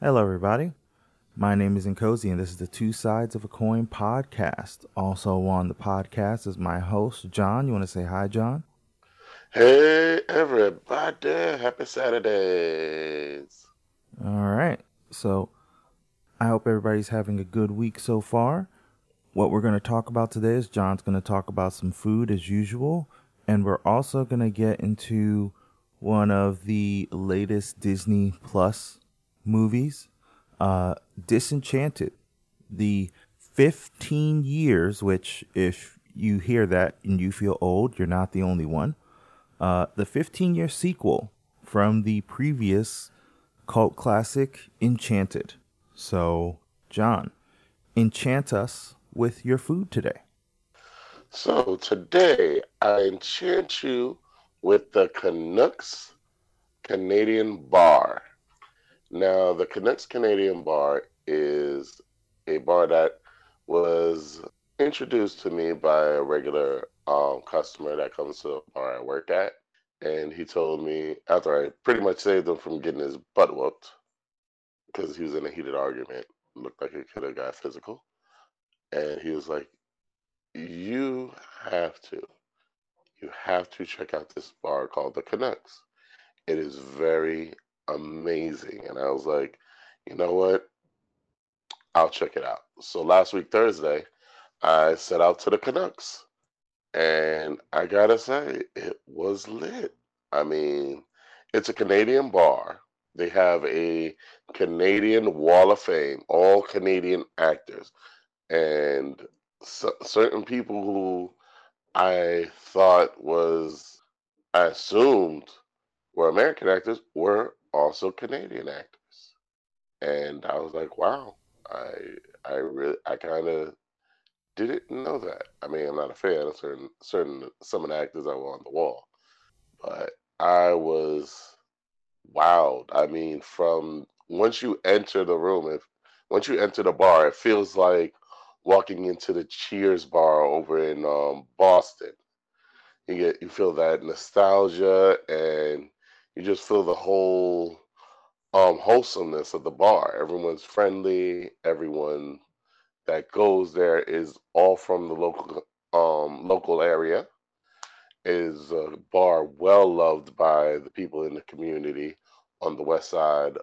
Hello, everybody. My name is Nkosi, and this is the Two Sides of a Coin podcast. Also on the podcast is my host, John. You want to say hi, John? Hey, everybody. Happy Saturdays. All right. So I hope everybody's having a good week so far. What we're going to talk about today is John's going to talk about some food as usual. And we're also going to get into one of the latest Disney Plus movies, uh, Disenchanted. The 15 years, which, if you hear that and you feel old, you're not the only one. Uh, the 15 year sequel from the previous cult classic, Enchanted. So, John, enchant us with your food today. So, today I enchant you with the Canucks Canadian Bar. Now, the Canucks Canadian Bar is a bar that was introduced to me by a regular um, customer that comes to the bar I work at. And he told me, after I pretty much saved him from getting his butt whooped, because he was in a heated argument, looked like it could have got physical. And he was like, You have to, you have to check out this bar called the Canucks. It is very amazing. And I was like, You know what? I'll check it out. So last week, Thursday, I set out to the Canucks. And I gotta say, it was lit. I mean, it's a Canadian bar. They have a Canadian Wall of Fame, all Canadian actors. And certain people who I thought was, I assumed were American actors, were also Canadian actors. And I was like, wow, I I really I kind of didn't know that. I mean, I'm not a fan of certain certain some of the actors that were on the wall, but I was wowed. I mean, from once you enter the room, if once you enter the bar, it feels like walking into the Cheers bar over in um, Boston. You get you feel that nostalgia, and you just feel the whole um, wholesomeness of the bar. Everyone's friendly. Everyone that goes there is all from the local um, local area. It is a bar well loved by the people in the community on the west side.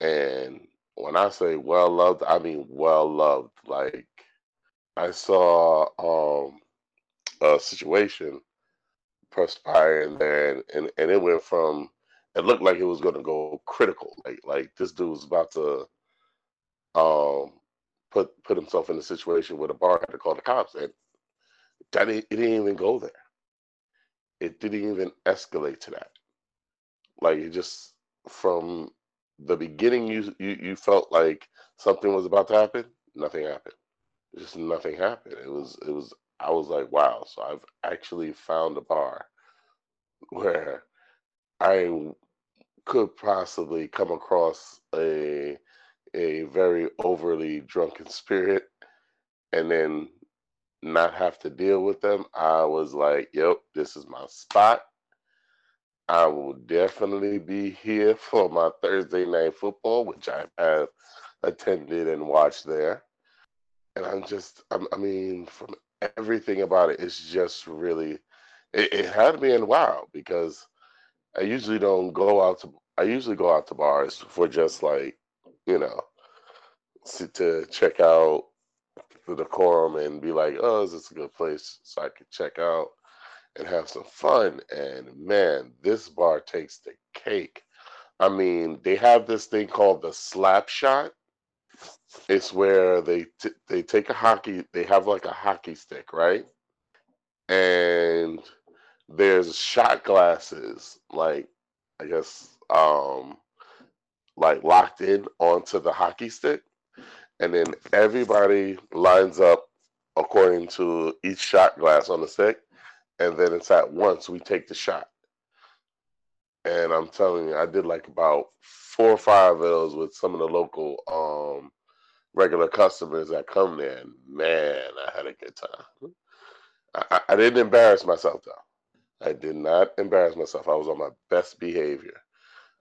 And when I say well loved, I mean well loved. Like I saw um, a situation perspiring there, and, and, and it went from it looked like it was going to go critical. Like like this dude was about to um put put himself in a situation where the bar had to call the cops, and that it didn't even go there. It didn't even escalate to that. Like it just from the beginning, you you you felt like something was about to happen. Nothing happened. Just nothing happened. It was it was. I was like, wow. So I've actually found a bar where I could possibly come across a a very overly drunken spirit and then not have to deal with them, I was like, yep, this is my spot. I will definitely be here for my Thursday night football, which I have attended and watched there. And I'm just, I'm, i mean, from everything about it, it's just really, it, it had me in wow because I usually don't go out to, I usually go out to bars for just like, you know, to check out the decorum and be like, oh, is this a good place so I could check out and have some fun? And man, this bar takes the cake. I mean, they have this thing called the slap shot. It's where they t- they take a hockey, they have like a hockey stick, right? And there's shot glasses, like I guess, um, like locked in onto the hockey stick and then everybody lines up according to each shot glass on the stick, and then it's at once we take the shot. And I'm telling you, I did like about four or five of those with some of the local um, regular customers that come there. And man, I had a good time. I, I didn't embarrass myself though. I did not embarrass myself. I was on my best behavior.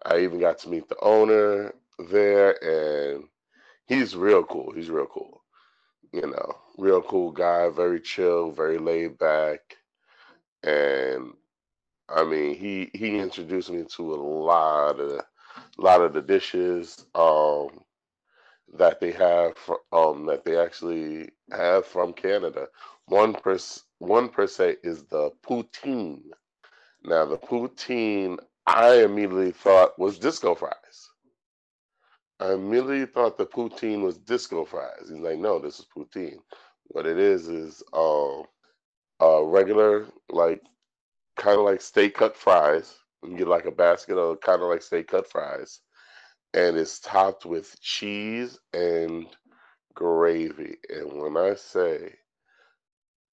I even got to meet the owner there, and he's real cool. He's real cool. You know, real cool guy, very chill, very laid back, and I mean, he he introduced me to a lot of a lot of the dishes um, that they have um, that they actually have from Canada. One per one per se is the poutine. Now the poutine, I immediately thought was disco fries. I immediately thought the poutine was disco fries. He's like, no, this is poutine. What it is is um, regular like kind of like steak cut fries. You get like a basket of kind of like steak cut fries, and it's topped with cheese and gravy. And when I say,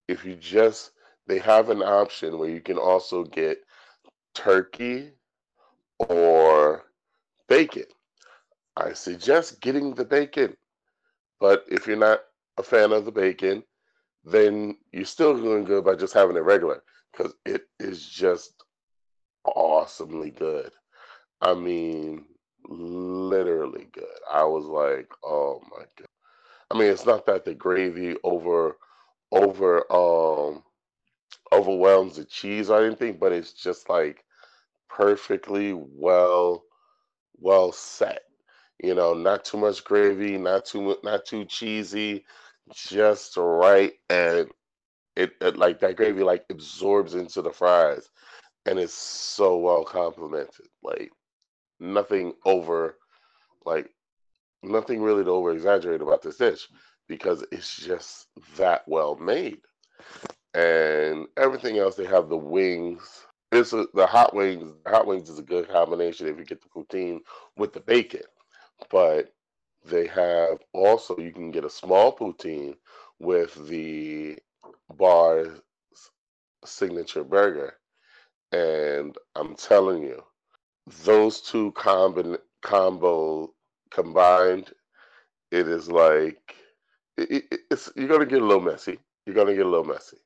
if you just, they have an option where you can also get turkey or bacon. I suggest getting the bacon, but if you're not a fan of the bacon, then you're still doing good by just having it regular because it is just awesomely good. I mean, literally good. I was like, oh my god. I mean, it's not that the gravy over over um overwhelms the cheese or anything, but it's just like perfectly well well set. You know, not too much gravy, not too not too cheesy, just right and it, it like that gravy like absorbs into the fries and it's so well complemented like nothing over like nothing really to over exaggerate about this dish because it's just that well made. And everything else they have the wings. It's a, the hot wings the hot wings is a good combination if you get the poutine with the bacon. But they have also you can get a small poutine with the bar's signature burger. And I'm telling you, those two combi- combo combined, it is like it, it, it's you're gonna get a little messy. You're gonna get a little messy.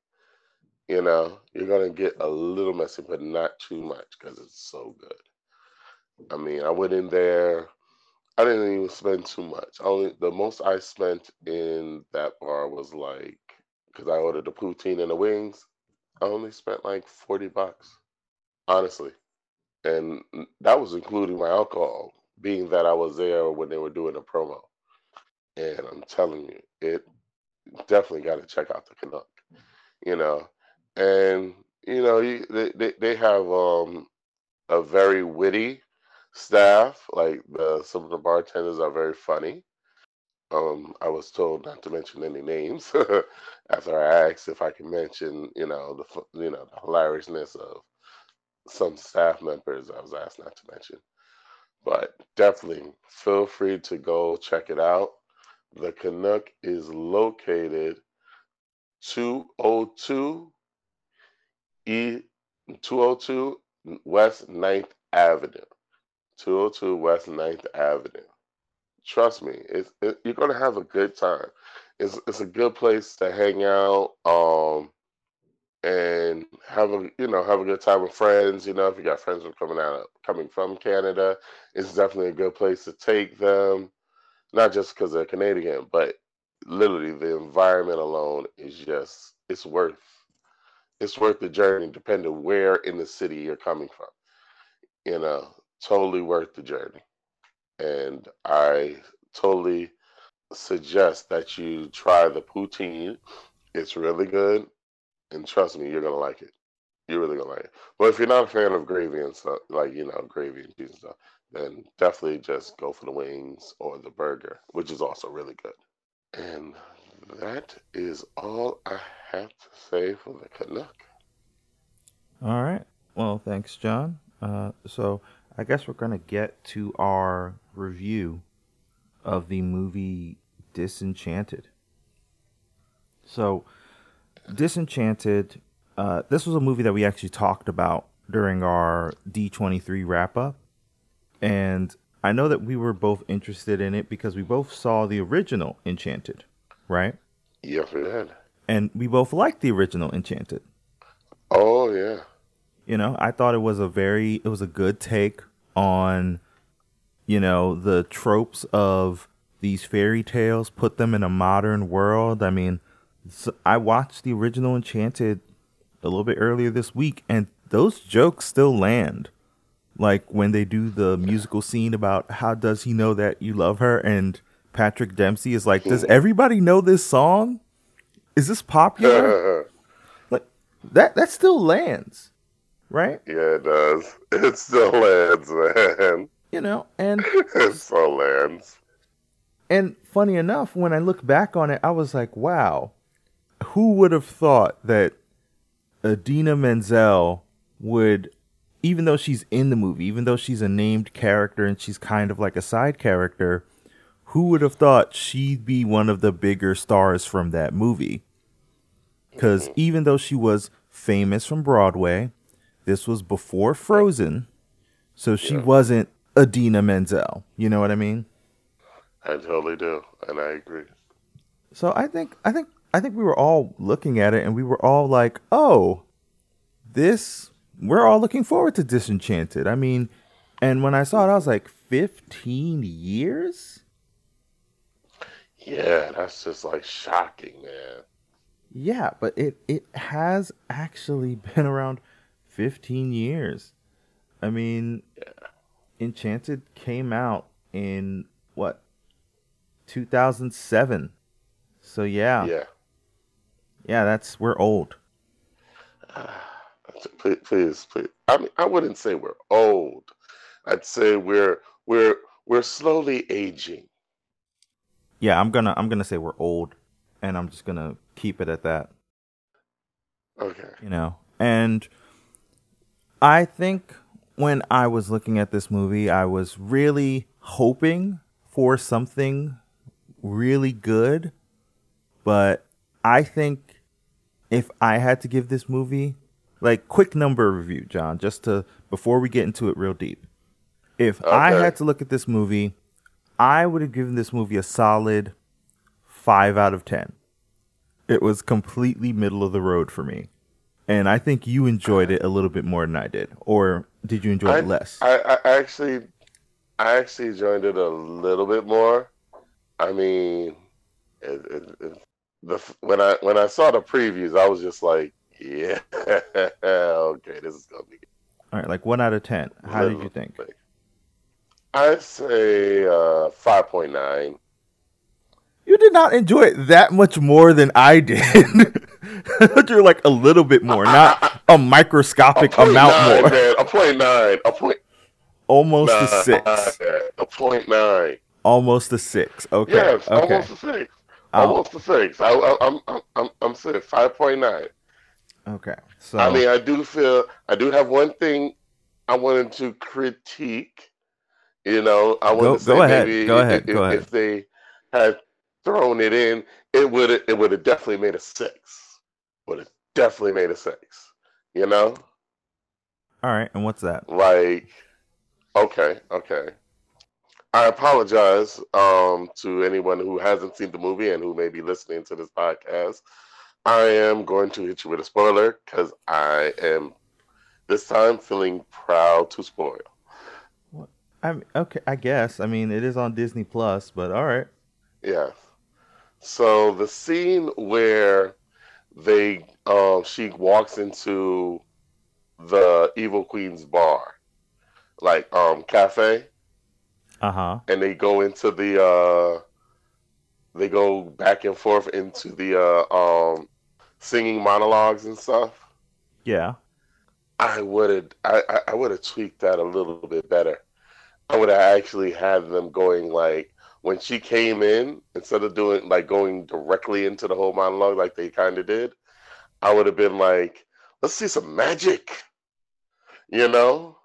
You know, you're gonna get a little messy, but not too much because it's so good. I mean, I went in there. I didn't even spend too much. Only the most I spent in that bar was like because I ordered the poutine and the wings. I only spent like 40 bucks, honestly. And that was including my alcohol, being that I was there when they were doing a promo. And I'm telling you, it definitely got to check out the Canuck, you know. And, you know, they, they, they have um, a very witty staff. Like the, some of the bartenders are very funny. Um, I was told not to mention any names after I asked if I can mention, you know, the you know the hilariousness of some staff members. I was asked not to mention, but definitely feel free to go check it out. The Canuck is located 202 E 202 West 9th Avenue. 202 West 9th Avenue. Trust me, it's it, you're gonna have a good time. It's it's a good place to hang out, um, and have a you know have a good time with friends. You know, if you got friends coming out coming from Canada, it's definitely a good place to take them. Not just because they're Canadian, but literally the environment alone is just it's worth it's worth the journey, depending where in the city you're coming from. You know, totally worth the journey and I totally suggest that you try the poutine. It's really good, and trust me, you're gonna like it. You're really gonna like it. But if you're not a fan of gravy and stuff, like you know, gravy and cheese and stuff, then definitely just go for the wings or the burger, which is also really good. And that is all I have to say for the Canuck. All right. Well, thanks, John. Uh, so I guess we're going to get to our review of the movie Disenchanted. So, Disenchanted, uh, this was a movie that we actually talked about during our D23 wrap up. And I know that we were both interested in it because we both saw the original Enchanted, right? Yes, we did. And we both liked the original Enchanted. Oh, yeah. You know, I thought it was a very, it was a good take on, you know, the tropes of these fairy tales, put them in a modern world. I mean, I watched the original Enchanted a little bit earlier this week, and those jokes still land. Like when they do the musical scene about how does he know that you love her, and Patrick Dempsey is like, "Does everybody know this song? Is this popular?" like that that still lands, right? Yeah, it does. It still lands, man. You know, and it still lands. And funny enough, when I look back on it, I was like, "Wow, who would have thought that Idina Menzel would, even though she's in the movie, even though she's a named character and she's kind of like a side character, who would have thought she'd be one of the bigger stars from that movie? Because mm-hmm. even though she was famous from Broadway, this was before Frozen, so she Yeah. wasn't Idina Menzel. You know what I mean? I totally do, and I agree. So I think I think I think we were all looking at it and we were all like, "Oh, this we're all looking forward to Disenchanted." I mean, and when I saw it I was like, "15 years?" Yeah, that's just like shocking, man. Yeah, but it it has actually been around 15 years. I mean, Enchanted came out in what? 2007. So yeah. Yeah. Yeah, that's we're old. Ah. Please, please, please. I mean, I wouldn't say we're old. I'd say we're we're we're slowly aging. Yeah, I'm gonna I'm gonna say we're old, and I'm just gonna keep it at that. Okay. You know, and I think when I was looking at this movie, I was really hoping for something really good, but I think if I had to give this movie like quick number review, John, just to before we get into it real deep. If I had to look at this movie, I would have given this movie a solid 5 out of 10. It was completely middle of the road for me. And I think you enjoyed it a little bit more than I did. Or did you enjoy I, it less? I, I actually, I actually joined it a little bit more. I mean, it, it, it, the when I when I saw the previews, I was just like, yeah, okay, this is gonna be. All right, like 1 out of 10. How did you think? I'd say uh, five point nine. You did not enjoy it that much more than I did. You're like a little bit more, not a microscopic point amount nine, more. man. A point nine. A point Almost a six. A point nine. Almost a six. Okay. Yes, okay. almost a six. Oh. Almost a six. I, I'm I'm I'm I'm saying five point nine. Okay. So I mean, I do feel I do have one thing I wanted to critique. You know, I wanted to say go ahead, maybe go ahead, if, go if they had thrown it in, it would it would have definitely made a six. Would have definitely made a six. You know, all right. And what's that? like okay, okay. I apologize um, to anyone who hasn't seen the movie and who may be listening to this podcast. I am going to hit you with a spoiler because I am this time feeling proud to spoil. I mean, okay. I guess. I mean, it is on Disney Plus, but all right. Yes. So the scene where they um, she walks into the evil queen's bar, like um cafe, Uh huh. and they go into the uh they go back and forth into the uh um singing monologues and stuff. Yeah. I would have I, I- would have tweaked that a little bit better. I would have actually had them going like when she came in, instead of doing like going directly into the whole monologue like they kind of did, I would have been like, let's see some magic. You know?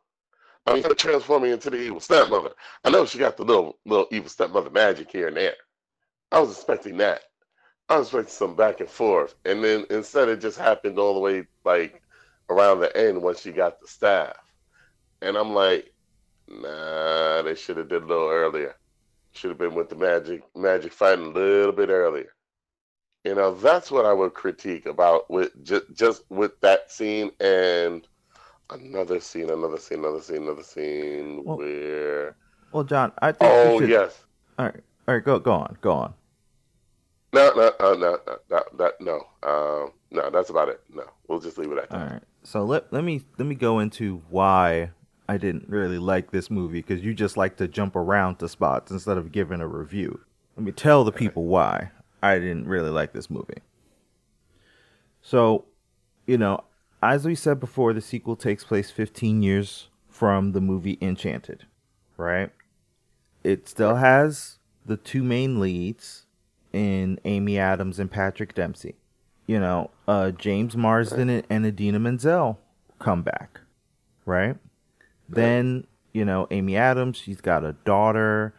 I'm gonna transform me into the evil stepmother. I know she got the little little evil stepmother magic here and there. I was expecting that. I was expecting some back and forth. And then instead it just happened all the way like around the end when she got the staff. And I'm like, nah, they should have did a little earlier. Should have been with the magic magic fighting a little bit earlier. You know, that's what I would critique about with just just with that scene and another scene, another scene, another scene, another scene Well, where Well, John, I think. Oh should, yes. All right. All right, go go on, go on. No, no, uh, no, no, no, that, no, um, no. That's about it. No, we'll just leave it at that. All right. So let let me let me go into why I didn't really like this movie because you just like to jump around to spots instead of giving a review. Let me tell the people why I didn't really like this movie. So, you know, as we said before, the sequel takes place 15 years from the movie Enchanted, right? It still has the two main leads in Amy Adams and Patrick Dempsey. You know, uh, James Marsden and Idina Menzel come back, right? Then, you know, Amy Adams, she's got a daughter.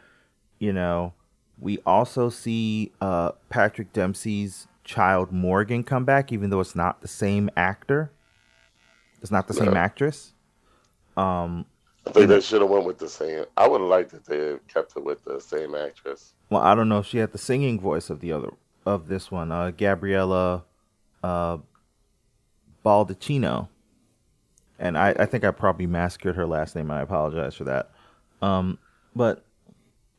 You know, we also see uh, Patrick Dempsey's child Morgan come back, even though it's not the same actor. It's not the same actress. Um, I think they should have went with the same. I would have liked if they had kept it with the same actress. well, I don't know if she had the singing voice of the other of this one, uh, Gabriella uh, Baldacchino, and I, I think I probably massacred her last name. I apologize for that. Um, but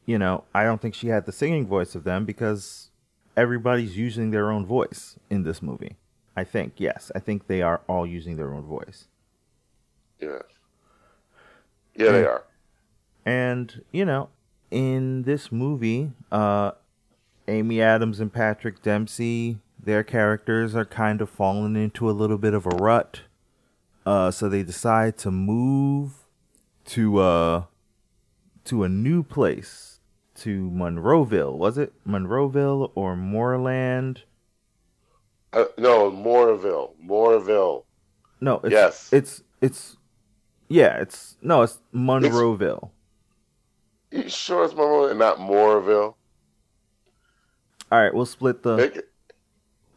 you know, I don't think she had the singing voice of them because everybody's using their own voice in this movie. I think yes, I think they are all using their own voice. Yeah, yeah, they are. And, you know, in this movie, uh, Amy Adams and Patrick Dempsey, their characters are kind of falling into a little bit of a rut. Uh, so they decide to move to, uh, to a new place, to Monroeville. Was it Monroeville or Moorland? Uh, no, Moorville, Moorville. No, it's, Yes. it's, it's, yeah, it's, no, it's Monroeville. You sure it's Monroeville and not Moorville? All right, we'll split the. Make it,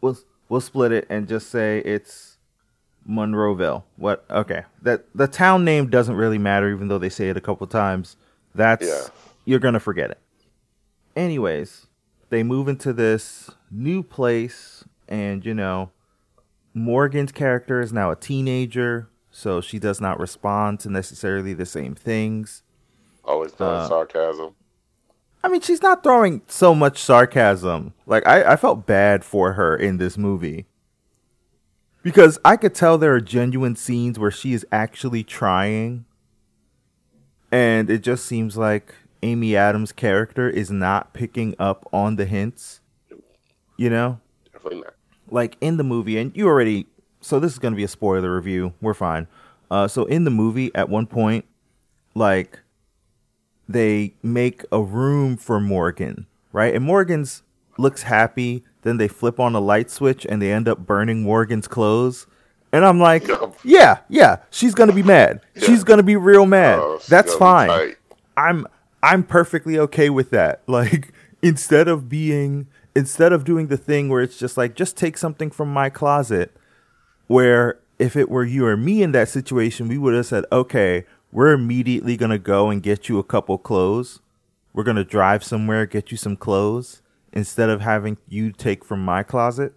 we'll we'll split it and just say it's Monroeville. What? Okay. That the town name doesn't really matter, even though they say it a couple times. That's Yeah. you're gonna forget it. Anyways, they move into this new place, and you know, Morgan's character is now a teenager, so she does not respond to necessarily the same things. always throwing Uh, sarcasm. I mean, she's not throwing so much sarcasm. Like, I, I felt bad for her in this movie. Because I could tell there are genuine scenes where she is actually trying. And it just seems like Amy Adams' character is not picking up on the hints. You know? Definitely not. like in the movie, and you already. So this is going to be a spoiler review. We're fine. Uh, so in the movie, at one point, like they make a room for Morgan, right? And Morgan's looks happy. Then they flip on a light switch, and they end up burning Morgan's clothes. And I'm like, yeah, yeah, she's gonna be mad. She's gonna be real mad. Oh, That's fine. I'm I'm perfectly okay with that. Like instead of being instead of doing the thing where it's just like just take something from my closet where if it were you or me in that situation, we would have said, "Okay, we're immediately going to go and get you a couple clothes. We're going to drive somewhere, get you some clothes instead of having you take from my closet."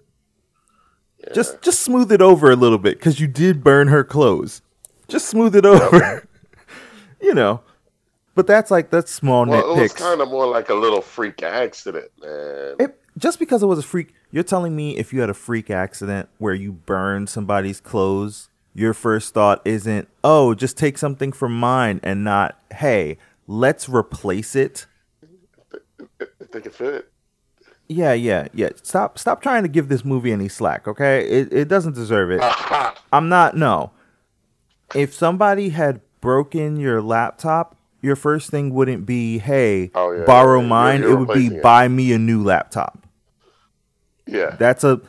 Just just smooth it over a little bit cuz you did burn her clothes. Just smooth it over. you know. But that's like that's small Well, it was kind of more like a little freak accident, man. It, just because it was a freak, you're telling me if you had a freak accident where you burned somebody's clothes, your first thought isn't, oh, just take something from mine and not, hey, let's replace it. if they could fit. Yeah, yeah, yeah. Stop stop trying to give this movie any slack, okay? It it doesn't deserve it. I'm not no. If somebody had broken your laptop, your first thing wouldn't be, hey, Oh, yeah, borrow yeah, yeah. mine. You're it would be it. buy me a new laptop. Yeah, That's a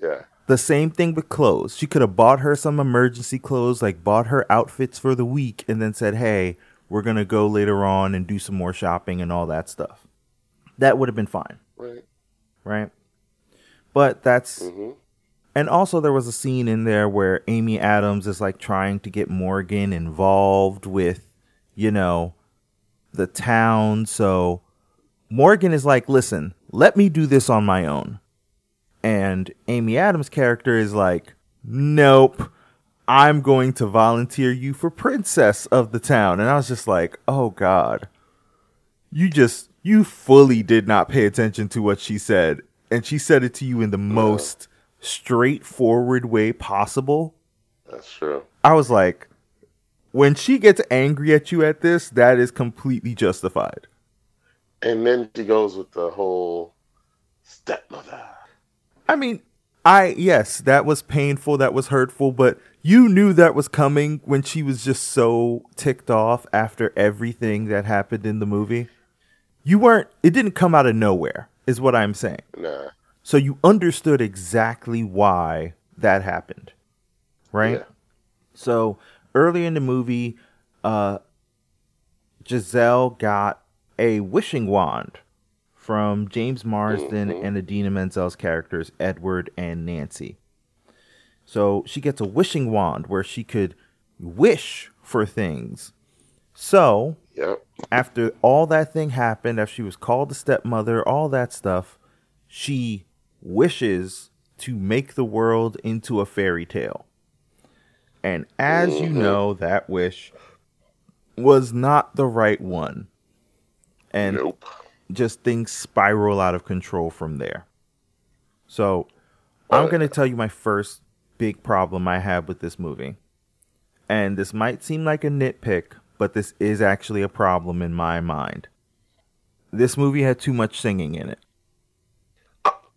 yeah. The same thing with clothes. She could have bought her some emergency clothes, like bought her outfits for the week, and then said, hey, we're going to go later on and do some more shopping and all that stuff. That would have been fine, Right. right? But that's. hmm And also, there was a scene in there where Amy Adams is like trying to get Morgan involved with, you know, the town. So Morgan is like, listen, let me do this on my own. And Amy Adams' character is like, nope, I'm going to volunteer you for princess of the town. And I was just like, oh God. You just you fully did not pay attention to what she said, and she said it to you in the most straightforward way possible. That's true. I was like, when she gets angry at you at this, that is completely justified. And then she goes with the whole stepmother. I mean, I yes, that was painful, that was hurtful, but you knew that was coming when she was just so ticked off after everything that happened in the movie. You weren't it didn't come out of nowhere, is what I'm saying. Nah. So you understood exactly why that happened. Right? Yeah. So early in the movie, uh Giselle got a wishing wand from James Marsden mm-hmm. and Idina Menzel's characters, Edward and Nancy. So she gets a wishing wand where she could wish for things. So Yep. after all that thing happened, after she was called the stepmother, all that stuff, she wishes to make the world into a fairy tale. And as you mm-hmm. know, that wish was not the right one. And Nope. Just things spiral out of control from there. So, I'm going to tell you my first big problem I have with this movie. And this might seem like a nitpick, but this is actually a problem in my mind. This movie had too much singing in it.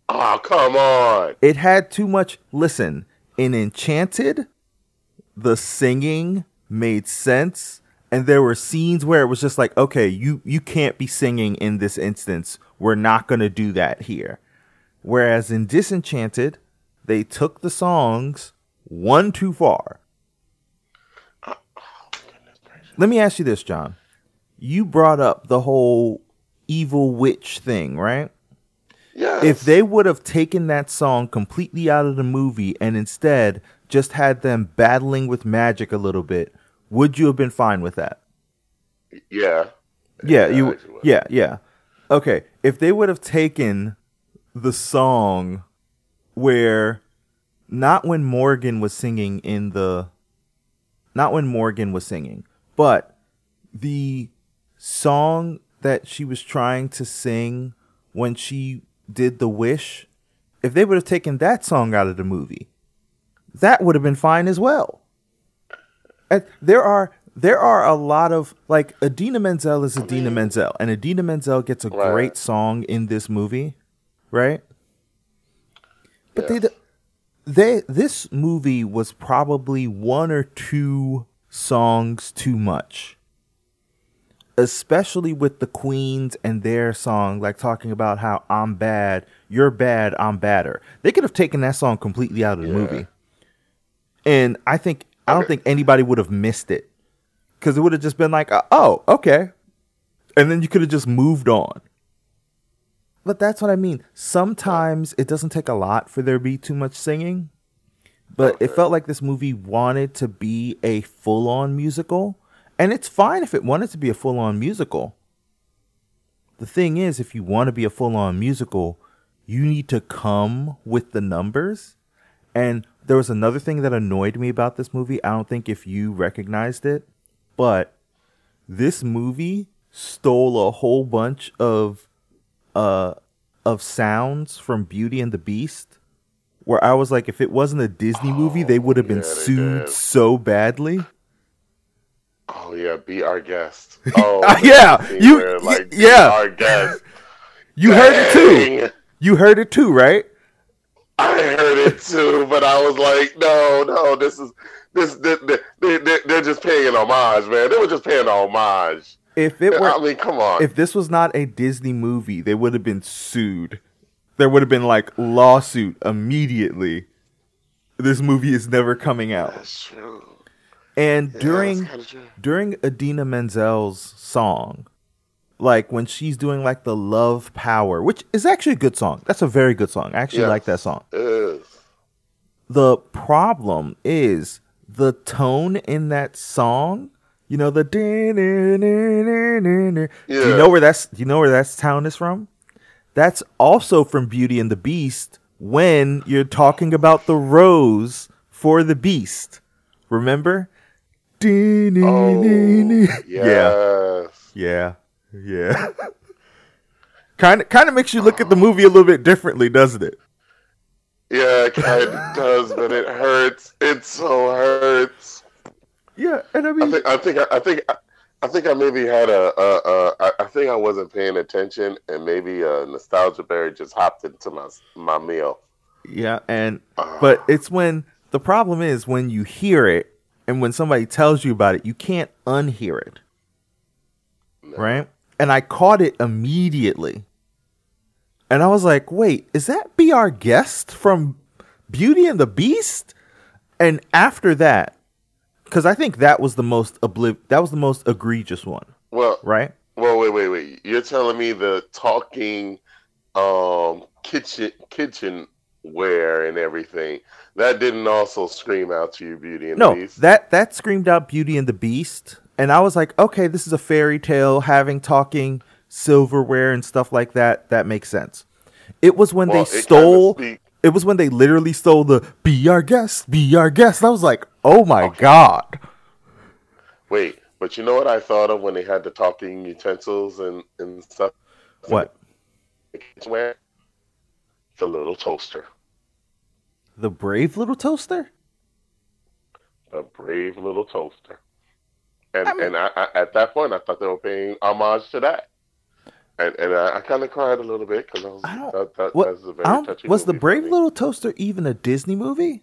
Oh, come on. It had too much. Listen, in Enchanted, the singing made sense, and there were scenes where it was just like, okay, you you can't be singing in this instance. We're not going to do that here. Whereas in Disenchanted, they took the songs one too far. Let me ask you this, John. You brought up the whole evil witch thing, right? Yes. if they would have taken that song completely out of the movie and instead just had them battling with magic a little bit, would you have been fine with that? Yeah. Yeah, Yeah, you I actually would. Yeah, yeah. Okay, if they would have taken the song where not when Morgan was singing in the not when Morgan was singing, but the song that she was trying to sing when she did the wish, if they would have taken that song out of the movie, that would have been fine as well. And there are there are a lot of like Idina Menzel is Idina Menzel, and Idina Menzel gets a Right. great song in this movie, right? But Yes. they they this movie was probably one or two songs too much especially with the queens and their song like talking about how i'm bad you're bad i'm badder they could have taken that song completely out of the Yeah. movie and i think i don't Okay. think anybody would have missed it. Because it would have just been like uh, oh okay. And then you could have just moved on. But that's what i mean. Sometimes it doesn't take a lot for there to be too much singing but it felt like this movie wanted to be a full-on musical and it's fine if it wanted to be a full-on musical. The thing is if you want to be a full-on musical you need to come with the numbers and there was another thing that annoyed me about this movie i don't think if you recognized it but this movie stole a whole bunch of uh of sounds from beauty and the beast where I was like, if it wasn't a Disney movie, they would have been yeah, sued so badly. Oh yeah, be our guest. Oh Yeah, you- like yeah. our guest. You heard it too. You heard it too, right? I heard it too, but I was like, no, no, this is this they, they, they, they're just paying homage, man. They were just paying homage. If it were, I mean, come on. if this was not a Disney movie, they would have been sued. There would have been like lawsuit immediately. This movie is never coming out. That's true. And Yeah, during during Idina Menzel's song, like when she's doing like the love power, which is actually a good song. That's a very good song. I actually Yes. like that song. Is. The problem is the tone in that song. You know the. Do you know where that's? Do you know where that sound is from? That's also from Beauty and the Beast. When you're talking about the rose for the beast, remember? Oh, Yeah, yes. yeah, yeah. kind of kind of makes you look at the movie a little bit differently, doesn't it? Yeah, it kind of does, but it hurts. It so hurts. Yeah, and I mean, I think I think I think I think I maybe had a, a, a I think I wasn't paying attention, and maybe a nostalgia berry just hopped into my my meal. Yeah, and ah. but it's when the problem is when you hear it and when somebody tells you about it, you can't unhear it. No. Right? And I caught it immediately. And I was like, wait, is that Be Our Guest from Beauty and the Beast? And after that, because I think that was the most obliv- that was the most egregious one. Well, right? Well, wait, wait, wait. You're telling me the talking um kitchen kitchen wear and everything that didn't also scream out to you Beauty and no, the Beast. that that screamed out Beauty and the Beast, and I was like, okay, this is a fairy tale having talking silverware and stuff like that. That makes sense. It was when well, they stole. It, it was when they literally stole the "Be our guest, be our guest." I was like, oh my okay. god. Wait, but you know what I thought of when they had the talking utensils and and stuff. What? Where? The little toaster. The brave little toaster. A brave little toaster. And I mean, and I, I, at that point, I thought they were paying homage to that. And and I, I kind of cried a little bit because I was I don't, that, that, what, that's a very touching. Was the Brave Little Toaster even a Disney movie?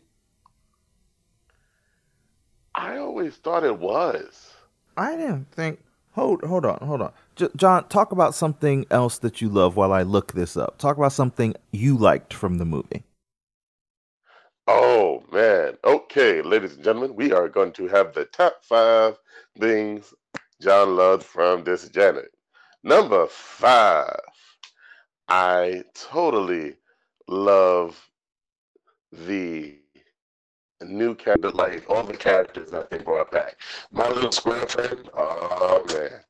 I always thought it was. I didn't think. Hold hold on hold on, J- John. Talk about something else that you love while I look this up. Talk about something you liked from the movie. Oh man. Okay, ladies and gentlemen, we are going to have the top five things John loved from this Janet. Number five, I totally love the new character, like all the characters that they brought back. My little square friend, oh man.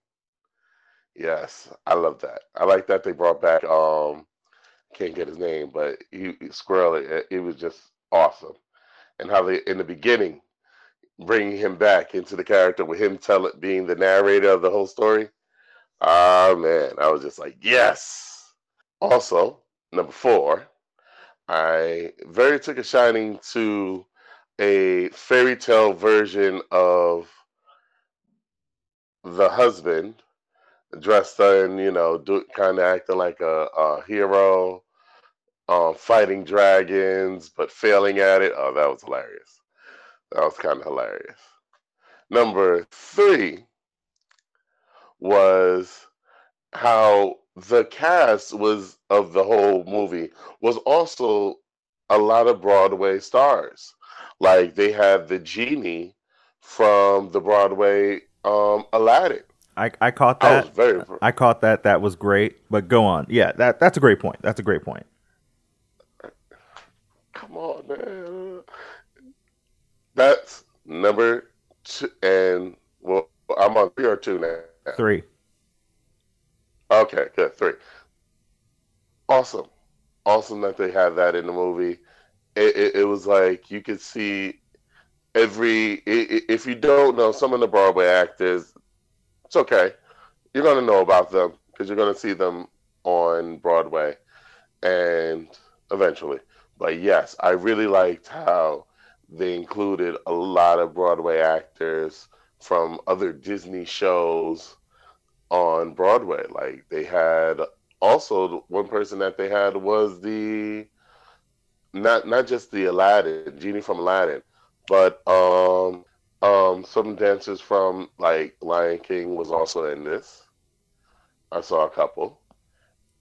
Yes, I love that. I like that they brought back um can't get his name, but he, Squirrel, it, it was just awesome. And how they in the beginning bringing him back into the character with him telling being the narrator of the whole story. Ah man, I was just like, yes. Also, number four, I very took a shining to a fairy tale version of the husband dressed in, you know, do, kind of acting like a, a hero um, fighting dragons but failing at it. Oh, that was hilarious. That was kind of hilarious. Number three was how the cast was of the whole movie was also a lot of Broadway stars. Like they had the genie from the Broadway um, Aladdin. I, I caught that. I, very... I caught that. That was great. But go on. Yeah, that that's a great point. That's a great point. Come on, man. That's number two, and well, I'm on three or two now. Three. Okay, good. Three. Awesome, awesome that they had that in the movie. It, it, it was like you could see every. It, if you don't know some of the Broadway actors, it's okay. You're gonna know about them because you're gonna see them on Broadway, and eventually. But yes, I really liked how they included a lot of Broadway actors from other Disney shows on Broadway. Like they had also one person that they had was the not not just the Aladdin, Genie from Aladdin, but um um some dancers from like Lion King was also in this. I saw a couple.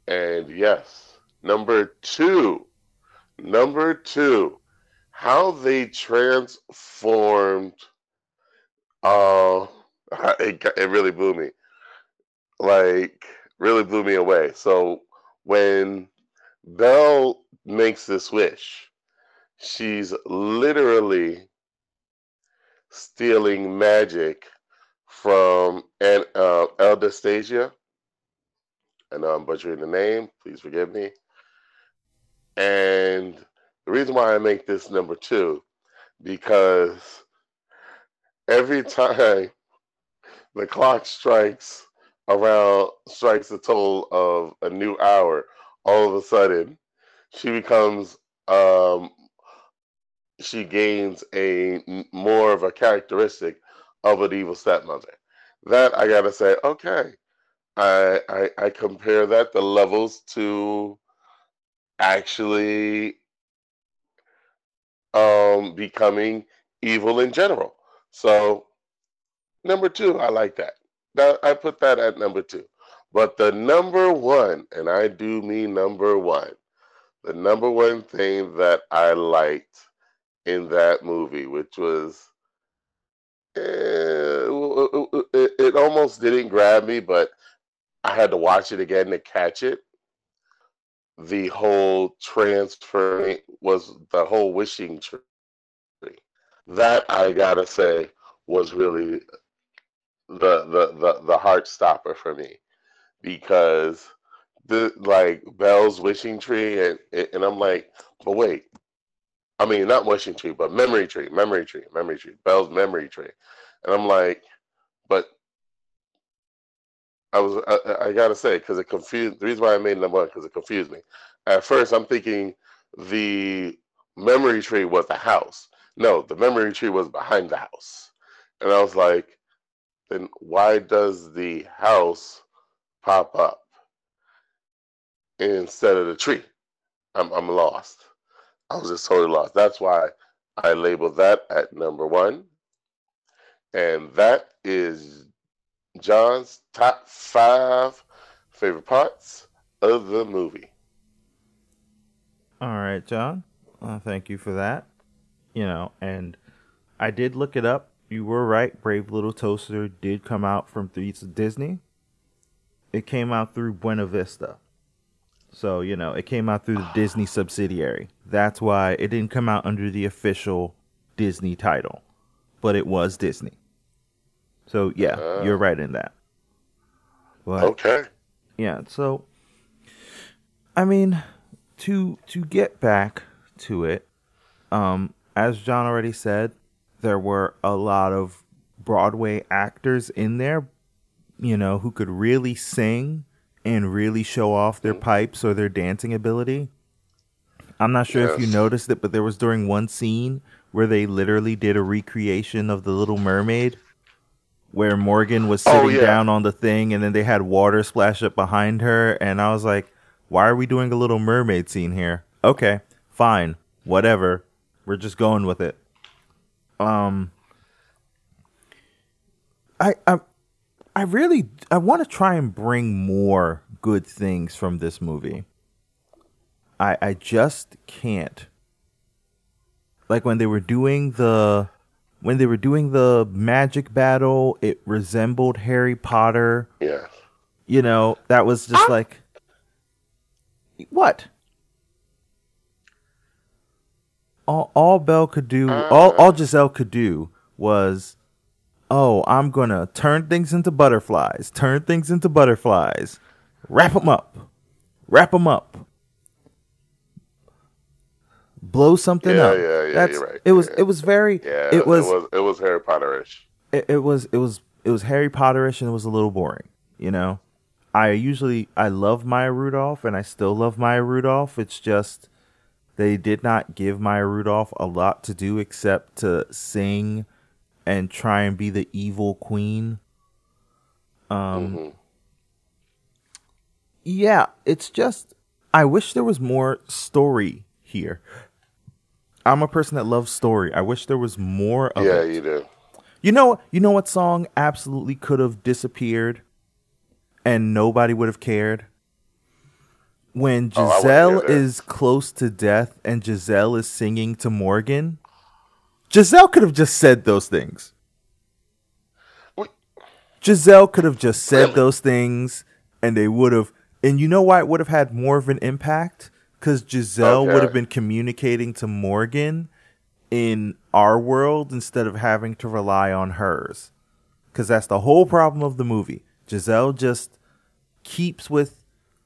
And yes, number 2 Number two, how they transformed. Uh, it, it really blew me. Like, really blew me away. So when Belle makes this wish, she's literally stealing magic from an, uh, Anastasia. And I'm butchering the name. Please forgive me. And the reason why I make this number two, because every time the clock strikes around strikes a toll of a new hour, all of a sudden she becomes um she gains a more of a characteristic of an evil stepmother. That I gotta say, okay. I I, I compare that the levels to actually um becoming evil in general. So number two, I like that. I put that at number two. But the number one, and I do mean number one, the number one thing that I liked in that movie, which was eh, it, it almost didn't grab me, but I had to watch it again to catch it. The whole transfer was the whole wishing tree. That I gotta say was really the the the, the heart stopper for me. Because the like Belle's wishing tree and and I'm like, but wait, I mean not wishing tree, but memory tree, memory tree, memory tree, Belle's memory tree, and I'm like, I was I, I gotta say because it confused. The reason why I made number one because it confused me. At first, I'm thinking the memory tree was the house. No, the memory tree was behind the house, and I was like, then why does the house pop up instead of the tree? I'm I'm lost. I was just totally lost. That's why I labeled that at number one, and that is John's top five favorite parts of the movie. All right, John. Thank you for that. You know, and I did look it up. You were right. Brave Little Toaster did come out from Disney. It came out through Buena Vista. So, you know, it came out through the Disney subsidiary. That's why it didn't come out under the official Disney title, but it was Disney. So yeah, uh, you're right in that. But, okay. Yeah. So, I mean, to to get back to it, um, as John already said, there were a lot of Broadway actors in there, you know, who could really sing and really show off their pipes or their dancing ability. I'm not sure yes. if you noticed it, but there was during one scene where they literally did a recreation of the Little Mermaid where Morgan was oh, sitting oh, yeah. down on the thing and then they had water splash up behind her and I was like, "Why are we doing a little mermaid scene here?" Okay, fine. Whatever. We're just going with it. Um I I I really I want to try and bring more good things from this movie. I I just can't. Like when they were doing the when they were doing the magic battle, it resembled Harry Potter. Yeah. You know, that was just ah. like what? All, all Belle could do, uh. all, all Giselle could do was, oh, I'm gonna turn things into butterflies, turn things into butterflies, wrap them up, wrap them up, blow something yeah, up. Yeah, yeah, That's, you're right. It was, yeah. it was very, yeah, it was, it was, it was Harry Potterish. It, it was, it was, it was Harry Potterish, and it was a little boring. You know, I usually I love Maya Rudolph, and I still love Maya Rudolph. It's just they did not give Maya Rudolph a lot to do except to sing and try and be the evil queen. Um. Mm-hmm. Yeah, it's just I wish there was more story here. I'm a person that loves story. I wish there was more of yeah, it. Yeah, you do. You know, you know what song absolutely could have disappeared and nobody would have cared? When oh, Giselle oh, is close to death and Giselle is singing to Morgan, Giselle could have just said those things. What? Giselle could have just said really? those things and they would have and you know why it would have had more of an impact? Because Giselle okay. would have been communicating to Morgan in our world instead of having to rely on hers. Because that's the whole problem of the movie. Giselle just keeps with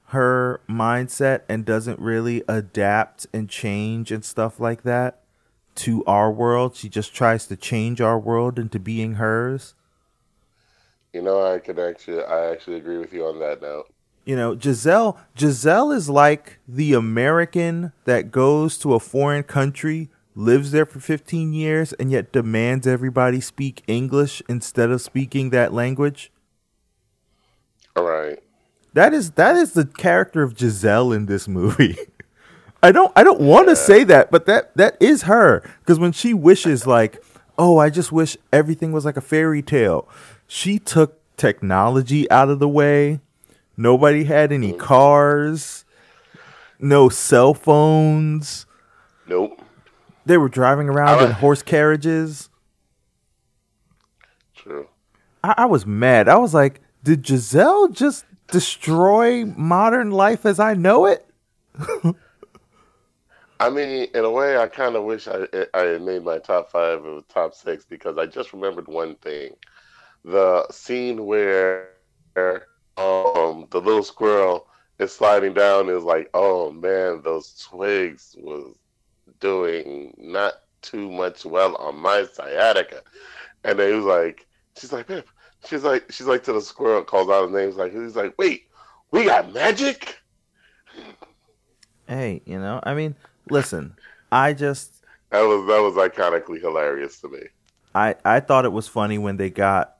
her mindset and doesn't really adapt and change and stuff like that to our world. She just tries to change our world into being hers. You know, I could actually, I actually agree with you on that note. You know, Giselle, Giselle is like the American that goes to a foreign country, lives there for 15 years, and yet demands everybody speak English instead of speaking that language. All right. That is that is the character of Giselle in this movie. I don't I don't want to say that, but that that is her because when she wishes like, "Oh, I just wish everything was like a fairy tale." She took technology out of the way. Nobody had any cars, no cell phones. Nope. They were driving around in horse carriages. True. I, I was mad. I was like, did Giselle just destroy modern life as I know it? I mean, in a way, I kind of wish I I had made my top five or top six because I just remembered one thing: the scene where um the little squirrel is sliding down is like, oh man, those twigs was doing not too much well on my sciatica, and then he was like, she's like, Pip, she's like, she's like to the squirrel, calls out his name, he's like, he's like, wait, we got magic. Hey, you know, I mean, listen, I just That was that was iconically hilarious to me. I I thought it was funny when they got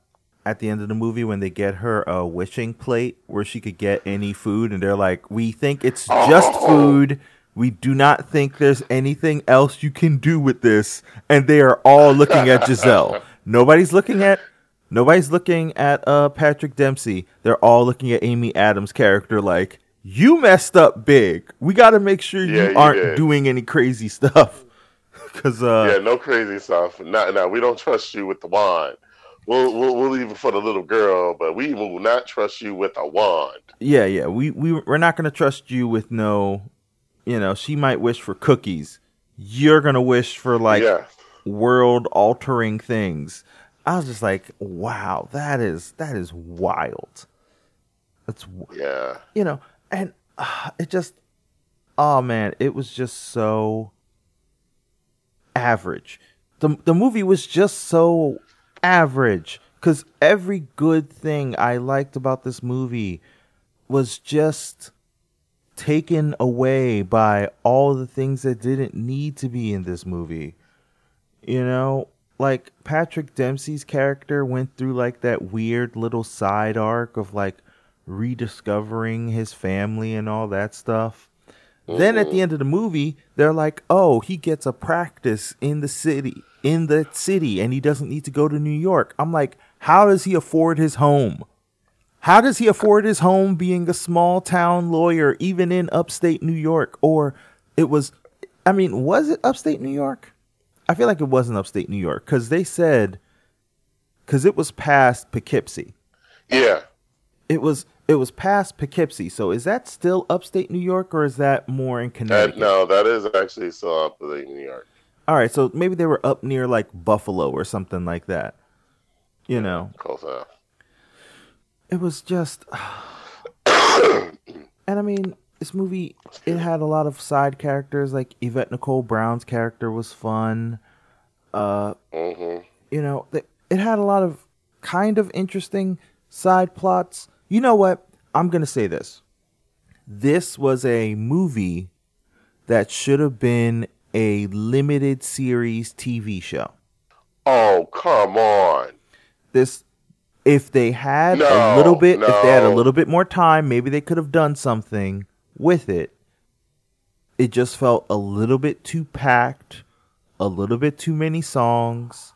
at the end of the movie when they get her a wishing plate where she could get any food and they're like, "We think it's just Oh. food. We do not think there's anything else you can do with this." And they are all looking at Giselle. Nobody's looking at nobody's looking at uh Patrick Dempsey. They're all looking at Amy Adams' character like, "You messed up big. We got to make sure Yeah, you aren't doing any crazy stuff." Cuz uh yeah, no crazy stuff. No, no, we don't trust you with the wand. We'll, we'll we'll leave it for the little girl, but we will not trust you with a wand. Yeah, yeah. We we we're not gonna trust you with no, you know. She might wish for cookies. You're gonna wish for like yeah, world altering things. I was just like, wow, that is that is wild. That's yeah, you know, and uh, it just, oh man, it was just so average. the The movie was just so average because every good thing I liked about this movie was just taken away by all the things that didn't need to be in this movie. You know, like Patrick Dempsey's character went through like that weird little side arc of like rediscovering his family and all that stuff. Then at the mm-hmm. end of the movie, they're like, "Oh, he gets a practice in the city, in the city, and he doesn't need to go to New York." I'm like, "How does he afford his home? How does he afford his home being a small town lawyer, even in upstate New York? Or it was, I mean, was it upstate New York? I feel like it wasn't upstate New York because they said, because it was past Poughkeepsie. yeah. It was it was past Poughkeepsie. So is that still upstate New York or is that more in That, Connecticut? no, that is actually still upstate New York. All right, so maybe they were up near like Buffalo or something like that. You know, Close enough. it was just and I mean, this movie it had a lot of side characters like Yvette Nicole Brown's character was fun. Uh, hmm you know, it had a lot of kind of interesting side plots. You know what? I'm going to say this. This was a movie that should have been a limited series TV show. Oh, come on. This if they had a little bit, if they had a little bit more time, maybe they could have done something with it. It just felt a little bit too packed, a little bit too many songs,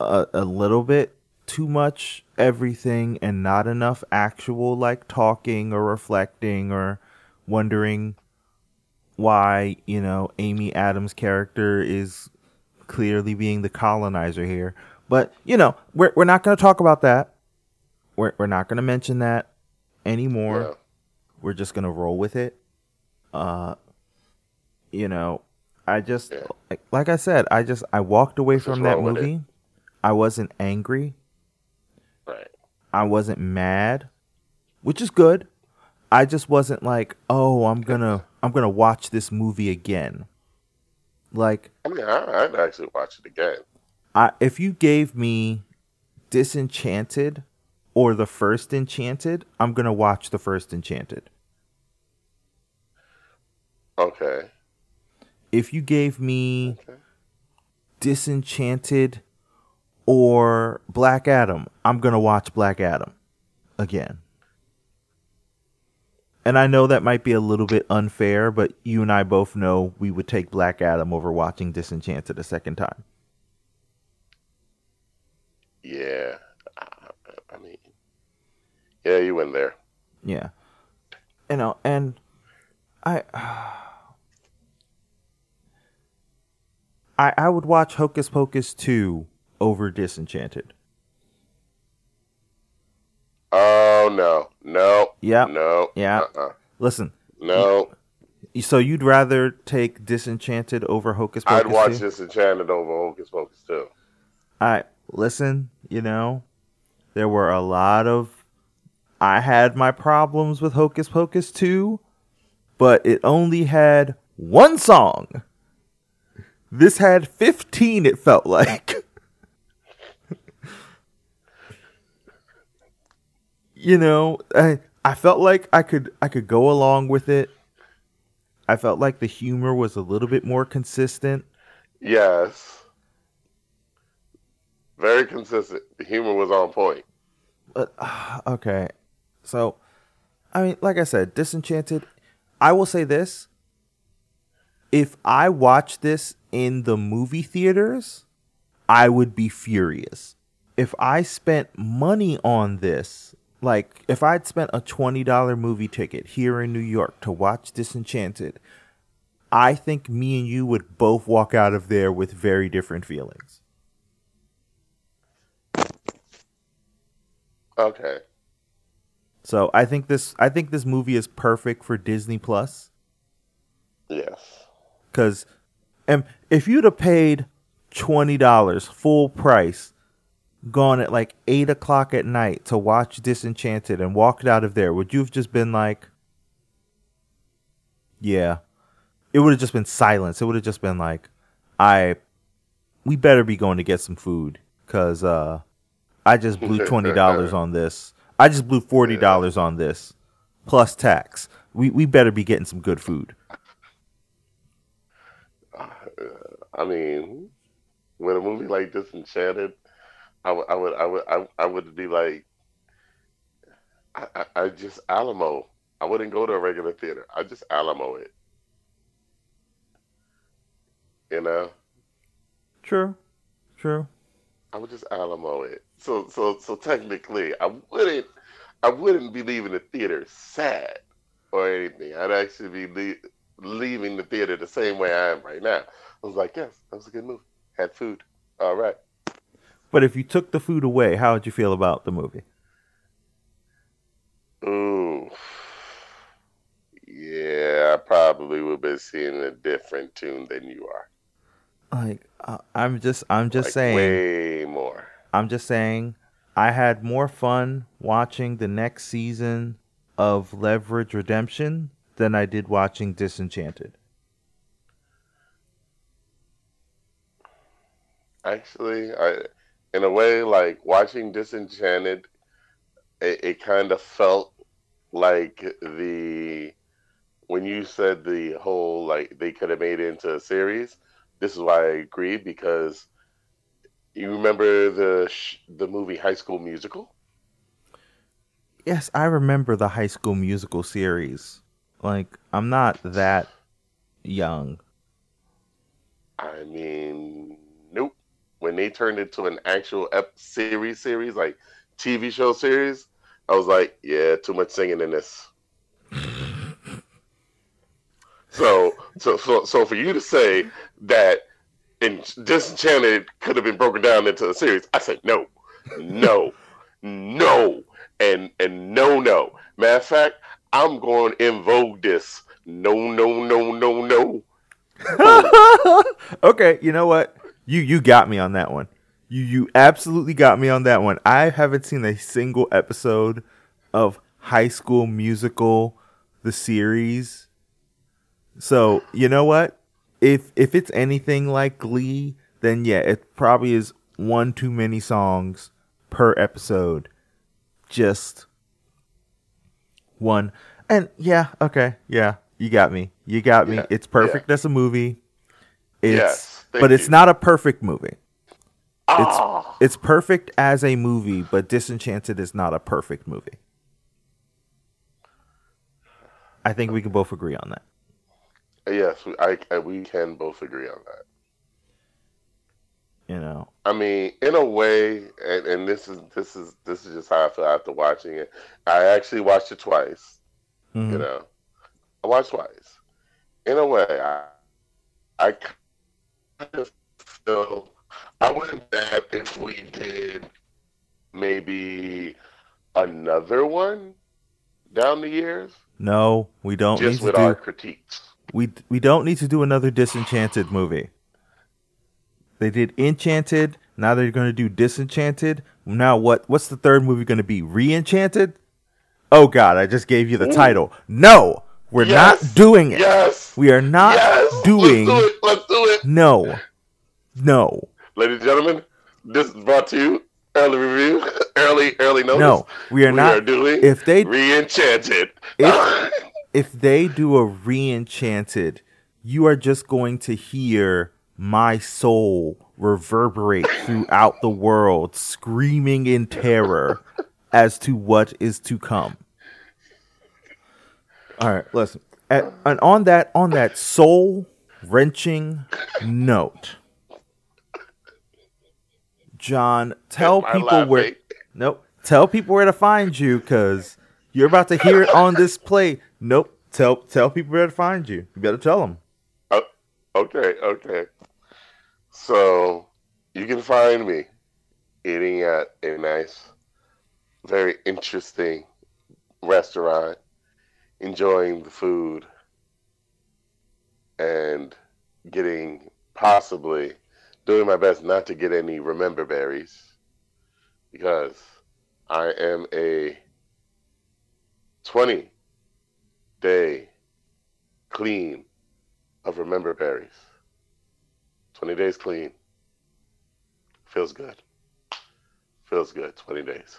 a, a little bit too much everything, and not enough actual like talking or reflecting or wondering why, you know, Amy Adams' character is clearly being the colonizer here. But, you know, we're we're not going to talk about that. We're we're not going to mention that anymore. Yeah. We're just going to roll with it. Uh you know, I just Yeah. like, like I said, I just I walked away from that roll with it. movie. I wasn't angry. Right. I wasn't mad, which is good. I just wasn't like, "Oh, I'm going to I'm to watch this movie again." Like I mean, I, I'd actually watch it again. I if you gave me Disenchanted or the first Enchanted, I'm gonna watch the first Enchanted. Okay. If you gave me Okay. Disenchanted or Black Adam, I'm gonna watch Black Adam again. And I know that might be a little bit unfair, but you and I both know we would take Black Adam over watching Disenchanted a second time. Yeah. I, mean, yeah, you went there. Yeah. You know, and I I I would watch Hocus Pocus 2 over Disenchanted. Oh no, no, Yep. no, Yeah. uh-uh. Listen, no. so you'd rather take Disenchanted over Hocus Pocus I'd watch 2? Disenchanted over Hocus Pocus too. I listen, you know, there were a lot of I had my problems with Hocus Pocus 2, but it only had one song. This had 15 it felt like. you know, I I felt like I could I could go along with it. I felt like the humor was a little bit more consistent. Yes. Very consistent. The humor was on point. But uh, okay, so I mean, like I said, Disenchanted. I will say this: if I watched this in the movie theaters, I would be furious. If I spent money on this, like if I'd spent a twenty dollar movie ticket here in New York to watch Disenchanted, I think me and you would both walk out of there with very different feelings. Okay. So I think this I think this movie is perfect for Disney Plus Yes. because and if you'd have paid twenty dollars full price, gone at like eight o'clock at night to watch Disenchanted and walked out of there, would you have just been like, "Yeah"? It would have just been silence. It would have just been like, "I, we better be going to get some food because uh, I just blew twenty dollars on this. I just blew forty dollars on this, plus tax. We we better be getting some good food." I mean, with a movie like Disenchanted, I would, I would, I would, I, I would be like, I, I, I just Alamo. I wouldn't go to a regular theater. I just Alamo it. You know, True, true. I would just Alamo it. So, so, so technically, I wouldn't, I wouldn't be leaving the theater sad or anything. I'd actually be le- leaving the theater the same way I am right now. I was like, yes, that was a good movie. Had food. All right. But if you took the food away, how would you feel about the movie? Ooh. Yeah, I probably would be seeing a different tune than you are. Like uh, I'm just I'm just Like, saying way more. I'm just saying I had more fun watching the next season of Leverage Redemption than I did watching Disenchanted. Actually, I, in a way, like watching Disenchanted, it, it kind of felt like the when you said the whole like they could have made it into a series. This is why I agree because you remember the sh- the movie High School Musical. Yes, I remember the High School Musical series. Like I'm not that young. I mean. When they turned into an actual ep- series, series like TV show series, I was like, yeah, too much singing in this. so, so, so, so for you to say that in Disenchanted could have been broken down into a series, I said no, no, no, and and no, no. Matter of fact, I'm going to invoke this. No, no, no, no, no. okay, you know what? You you got me on that one. You you absolutely got me on that one. I haven't seen a single episode of High School Musical the series. So, you know what? If if it's anything like Glee, then yeah, it probably is one too many songs per episode. just one. And yeah, okay, yeah, you got me. You got me. Yeah, It's perfect as a movie. It's Yes, thank but it's not a perfect movie. It's Ah, it's perfect as a movie, but Disenchanted is not a perfect movie. I think we can both agree on that. yes, we- I, I we can both agree on that. You know, I mean, in a way, and, and this is this is this is just how I feel after watching it. I actually watched it twice. Mhm. You know, I watched twice. In a way, I I feel I wouldn't bad if we did maybe another one down the years, no, we don't just need to with do our critiques. we we don't need to do another Disenchanted movie. They did Enchanted. Now they're going to do Disenchanted. Now what? What's the third movie going to be? Reenchanted? Oh God! I just gave you the Ooh. title. No, we're Yes. not doing it. Yes, We are not yes, doing. Let's do it. Let's do it. No, no, Ladies and gentlemen, this is brought to you early review, early early notice. no. We are we not. are doing if they re-enchanted. If- if they do a re-enchanted, you are just going to hear my soul reverberate throughout the world, screaming in terror as to what is to come. All right, listen. And, and on that on that soul wrenching note, John, tell Am people where. Nope. Tell people where to find you because you're about to hear it on this play. Nope. Tell tell people where to find you. You better tell them. Oh, okay, okay. So you can find me eating at a nice, very interesting restaurant, enjoying the food, and getting possibly doing my best not to get any remember berries because I am a 20 day clean of remember berries. 20 days clean. Feels good. Feels good. 20 days.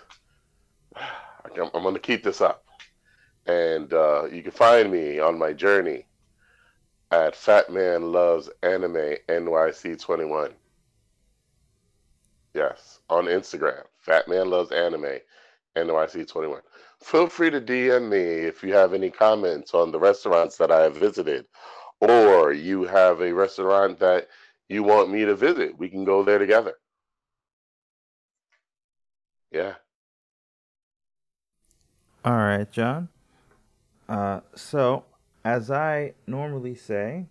I'm, going to keep this up. And uh, you can find me on my journey at Fat Man Loves Anime NYC21. Yes, on Instagram. Fat Man Loves Anime NYC21. Feel free to DM me if you have any comments on the restaurants that I have visited, or you have a restaurant that you want me to visit. We can go there together. Yeah. All right, John. Uh, so as I normally say,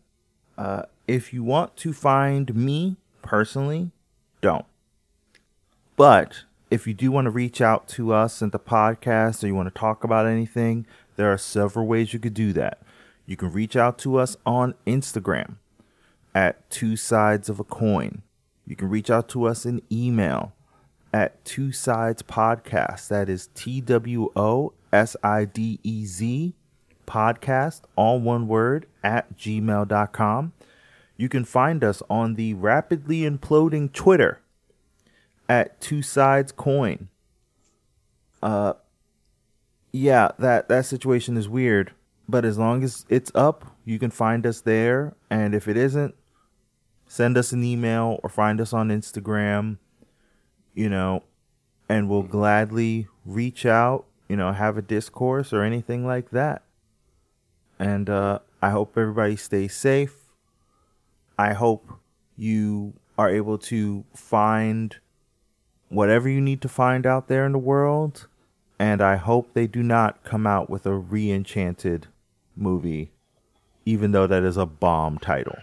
uh, if you want to find me personally, don't. But if you do want to reach out to us in the podcast or you want to talk about anything, there are several ways you could do that. You can reach out to us on Instagram at two sides of a coin. You can reach out to us in email at two sides podcast. That is T W O S I D E Z podcast, all one word, at gmail.com. You can find us on the rapidly imploding Twitter at two sides coin. Uh yeah, that that situation is weird, but as long as it's up, you can find us there and if it isn't, send us an email or find us on Instagram, you know, and we'll gladly reach out, you know, have a discourse or anything like that. And uh I hope everybody stays safe. I hope you are able to find whatever you need to find out there in the world. And I hope they do not come out with a re enchanted movie, even though that is a bomb title.